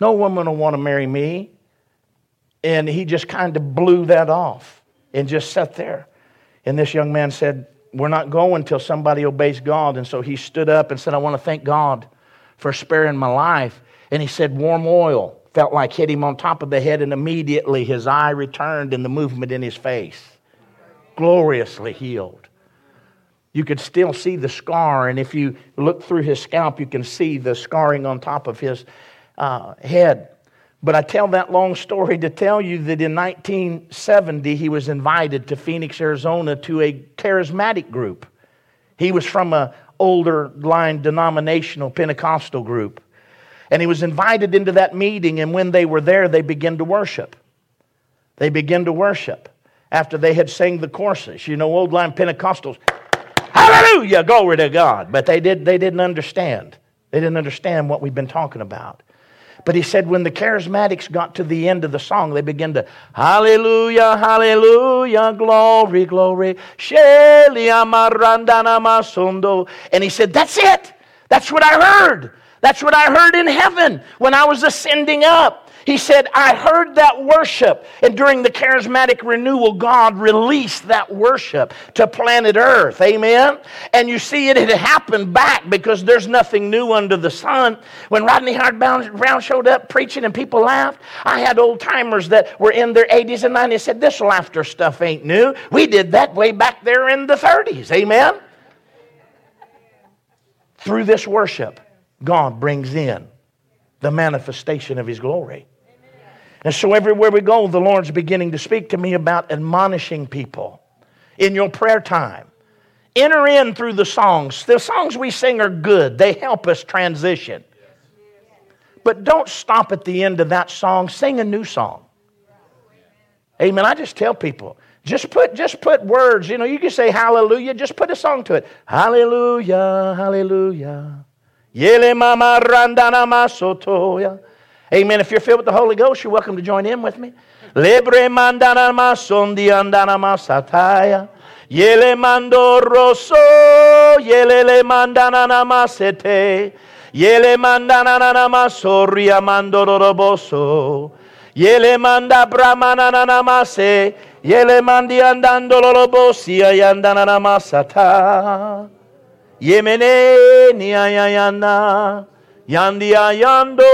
No woman will want to marry me. And he just kind of blew that off and just sat there. And this young man said, We're not going until somebody obeys God. And so he stood up and said, I want to thank God for sparing my life. And he said, Warm oil felt like hit him on top of the head, and immediately his eye returned and the movement in his face. Gloriously healed. You could still see the scar, and if you look through his scalp, you can see the scarring on top of his uh, head. But I tell that long story to tell you that in 1970, he was invited to Phoenix, Arizona to a charismatic group. He was from an older line denominational Pentecostal group. And he was invited into that meeting, and when they were there, they began to worship. They began to worship after they had sang the courses. You know, old line Pentecostals, hallelujah, glory to God. But they, did, they didn't understand. They didn't understand what we've been talking about. But he said when the charismatics got to the end of the song, they began to, Hallelujah, Hallelujah, glory, glory, And he said, That's it. That's what I heard. That's what I heard in heaven when I was ascending up. He said, I heard that worship. And during the charismatic renewal, God released that worship to planet Earth. Amen? And you see, it had happened back because there's nothing new under the sun. When Rodney Howard Browne showed up preaching and people laughed, I had old timers that were in their 80s and 90s said, This laughter stuff ain't new. We did that way back there in the 30s. Amen? Through this worship. God brings in the manifestation of His glory. And so everywhere we go, the Lord's beginning to speak to me about admonishing people in your prayer time. Enter in through the songs. The songs we sing are good, they help us transition. But don't stop at the end of that song, sing a new song. Amen. I just tell people, just put just put words, you know, you can say hallelujah, just put a song to it. Hallelujah, hallelujah. Amen. If you're filled with the Holy Ghost, you're welcome to join in with me. Lebre mandana masondi andana masataya. Yele mando rosso, yele le mandana namasete. Yele mandana namasoria mando roboso. Yele manda brahmana namase. Yele mandi andando lorobosia yandana namasata. Yemene niayayana. Yandi ayando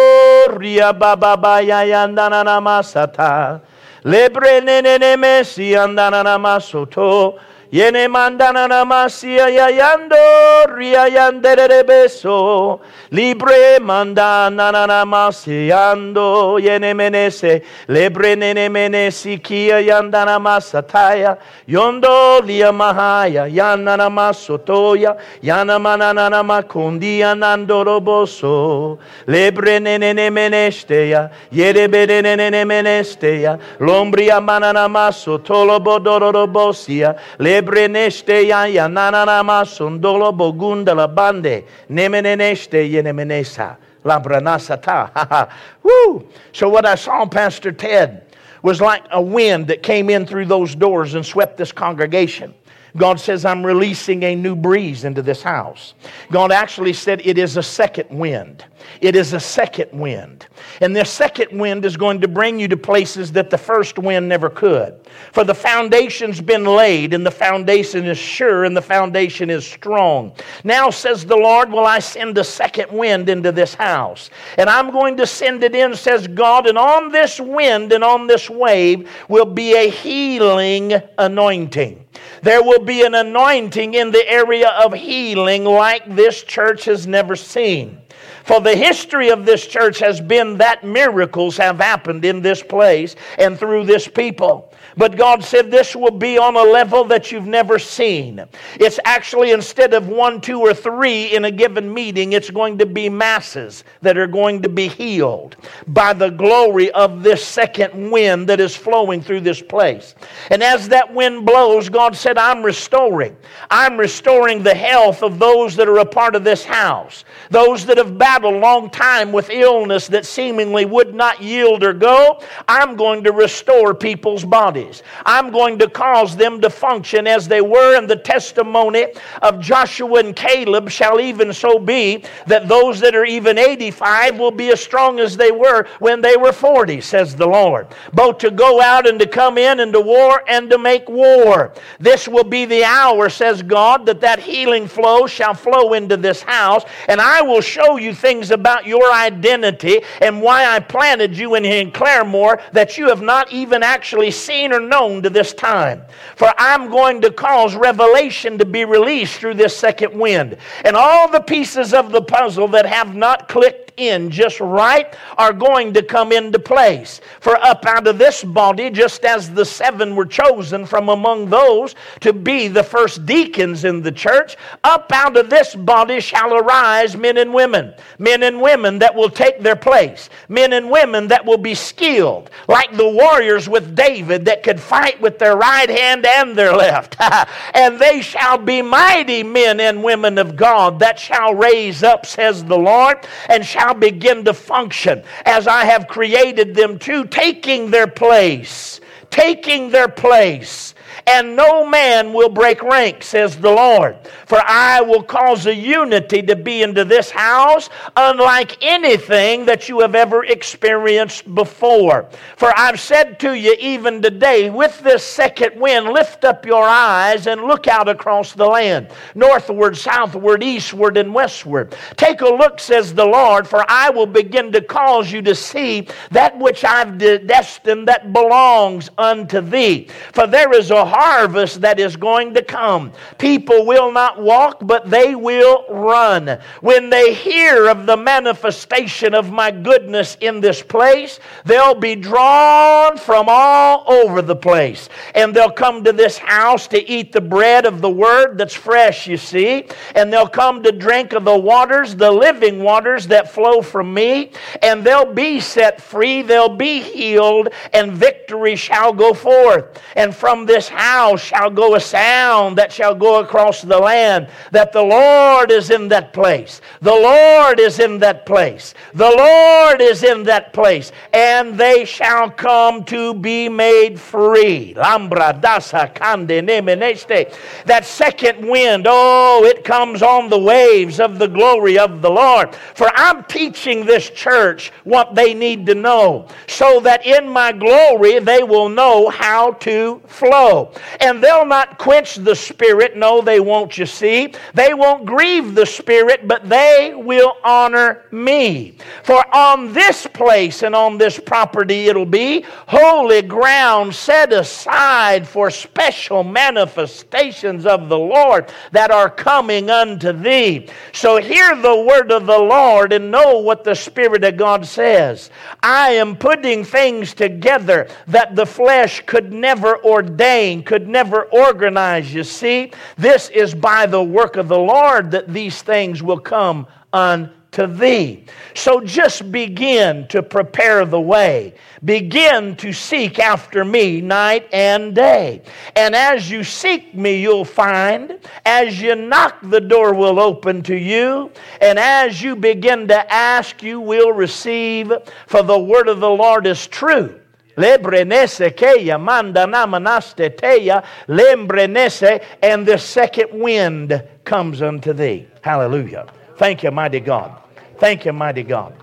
ria baba baya yandana namasata. Lebre nene mesi andana namasoto. Yene mandana namasia yayando ria yandere beso. Libre mandana namasiando yene menese. Lebre nene menesi kia yandana masataya. Yondo lia mahaya yanana masotoya. Yana manana makundia nandoroboso. Lebre nene menesteya. Yere bere nene menesteya. Lombria manana maso tolobodorobosia. Lebreneste ya ya nananama sundolo bogunda la bande nemeneneste yenemenesa labranasata. Woo! So what I saw, Pastor Ted, was like a wind that came in through those doors and swept this congregation. God says, I'm releasing a new breeze into this house. God actually said it is a second wind. It is a second wind. And this second wind is going to bring you to places that the first wind never could. For the foundation's been laid, and the foundation is sure, and the foundation is strong. Now, says the Lord, will I send a second wind into this house? And I'm going to send it in, says God, and on this wind and on this wave will be a healing anointing. There will be an anointing in the area of healing like this church has never seen. For the history of this church has been that miracles have happened in this place and through this people. But God said this will be on a level that you've never seen. It's actually instead of one, two, or three in a given meeting, it's going to be masses that are going to be healed by the glory of this second wind that is flowing through this place. And as that wind blows, God said, I'm restoring. I'm restoring the health of those that are a part of this house, those that have battled a long time with illness that seemingly would not yield or go. I'm going to restore people's bodies bodies. I'm going to cause them to function as they were, and the testimony of Joshua and Caleb shall even so be that those that are even 85 will be as strong as they were when they were 40, says the Lord. Both to go out and to come in and to war and to make war. This will be the hour, says God, that that healing flow shall flow into this house, and I will show you things about your identity and why I planted you in, in Claremore that you have not even actually seen seen or known to this time. For I'm going to cause revelation to be released through this second wind. And all the pieces of the puzzle that have not clicked in just right are going to come into place. For up out of this body, just as the seven were chosen from among those to be the first deacons in the church, up out of this body shall arise men and women. Men and women that will take their place. Men and women that will be skilled, like the warriors with David that could fight with their right hand and their left. and they shall be mighty men and women of God that shall raise up, says the Lord, and shall begin to function as I have created them to, taking their place. Taking their place and no man will break rank, says the Lord. For I will cause a unity to be into this house, unlike anything that you have ever experienced before. For I've said to you, even today, with this second wind, lift up your eyes and look out across the land, northward, southward, eastward, and westward. Take a look, says the Lord, for I will begin to cause you to see that which I've destined that belongs unto thee. For there is a harvest that is going to come. People will not walk, but they will run. When they hear of the manifestation of my goodness in this place, they'll be drawn from all over the place. And they'll come to this house to eat the bread of the word that's fresh, you see. And they'll come to drink of the waters, the living waters that flow from me. And they'll be set free, they'll be healed, and victory shall go forth. And from this house shall go a sound that shall go across the land that the Lord is in that place. The Lord is in that place. The Lord is in that place. And they shall come to be made free. Lambra dasa kande nemeneste. That second wind, oh, it comes on the waves of the glory of the Lord. For I'm teaching this church what they need to know so that in my glory they will know how to flow. And they'll not quench the Spirit. No, they won't, you see. They won't grieve the Spirit, but they will honor me. For on this place and on this property it'll be holy ground set aside for special manifestations of the Lord that are coming unto thee. So hear the word of the Lord and know what the Spirit of God says. I am putting things together that the flesh could never ordain, could never organize. You see, this is by the work of the Lord that these things will come unto thee. So just begin to prepare the way. Begin to seek after me night and day. And as you seek me, you'll find. As you knock, the door will open to you. And as you begin to ask, you will receive. For the word of the Lord is true. Lebrenese keya mandana manaste teya lembrenese, and the second wind comes unto thee. Hallelujah. Thank you, mighty God. Thank you, mighty God.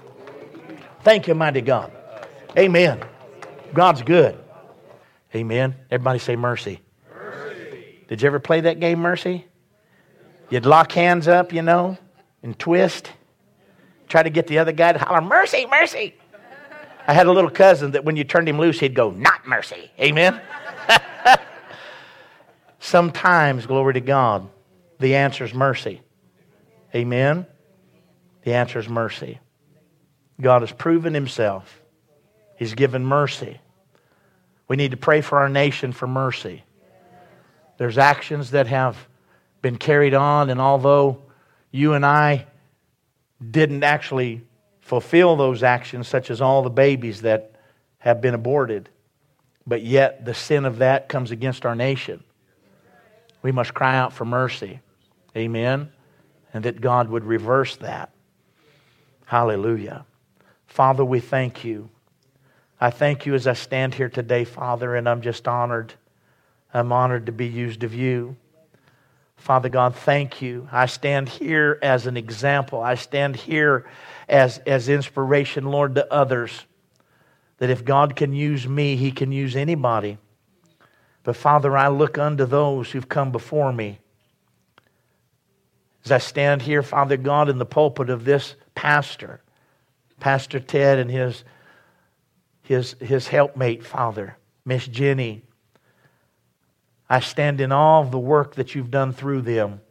Thank you, mighty God. Amen. God's good. Amen. Everybody say mercy. Did you ever play that game, Mercy? You'd lock hands up, you know, and twist. Try to get the other guy to holler, Mercy, mercy. I had a little cousin that when you turned him loose, he'd go, Not mercy. Amen. Sometimes, glory to God, the answer is mercy. Amen. The answer is mercy. God has proven himself. He's given mercy. We need to pray for our nation for mercy. There's actions that have been carried on, and although you and I didn't actually fulfill those actions, such as all the babies that have been aborted, but yet the sin of that comes against our nation, we must cry out for mercy. Amen. And that God would reverse that. Hallelujah. Father, we thank you. I thank you as I stand here today, Father, and I'm just honored. I'm honored to be used of you. Father God, thank you. I stand here as an example. I stand here as, as inspiration, Lord, to others. That if God can use me, He can use anybody. But Father, I look unto those who've come before me. As I stand here, Father God, in the pulpit of this pastor, Pastor Ted and his, his, his helpmate, Father, Miss Jenny. I stand in awe of the work that you've done through them.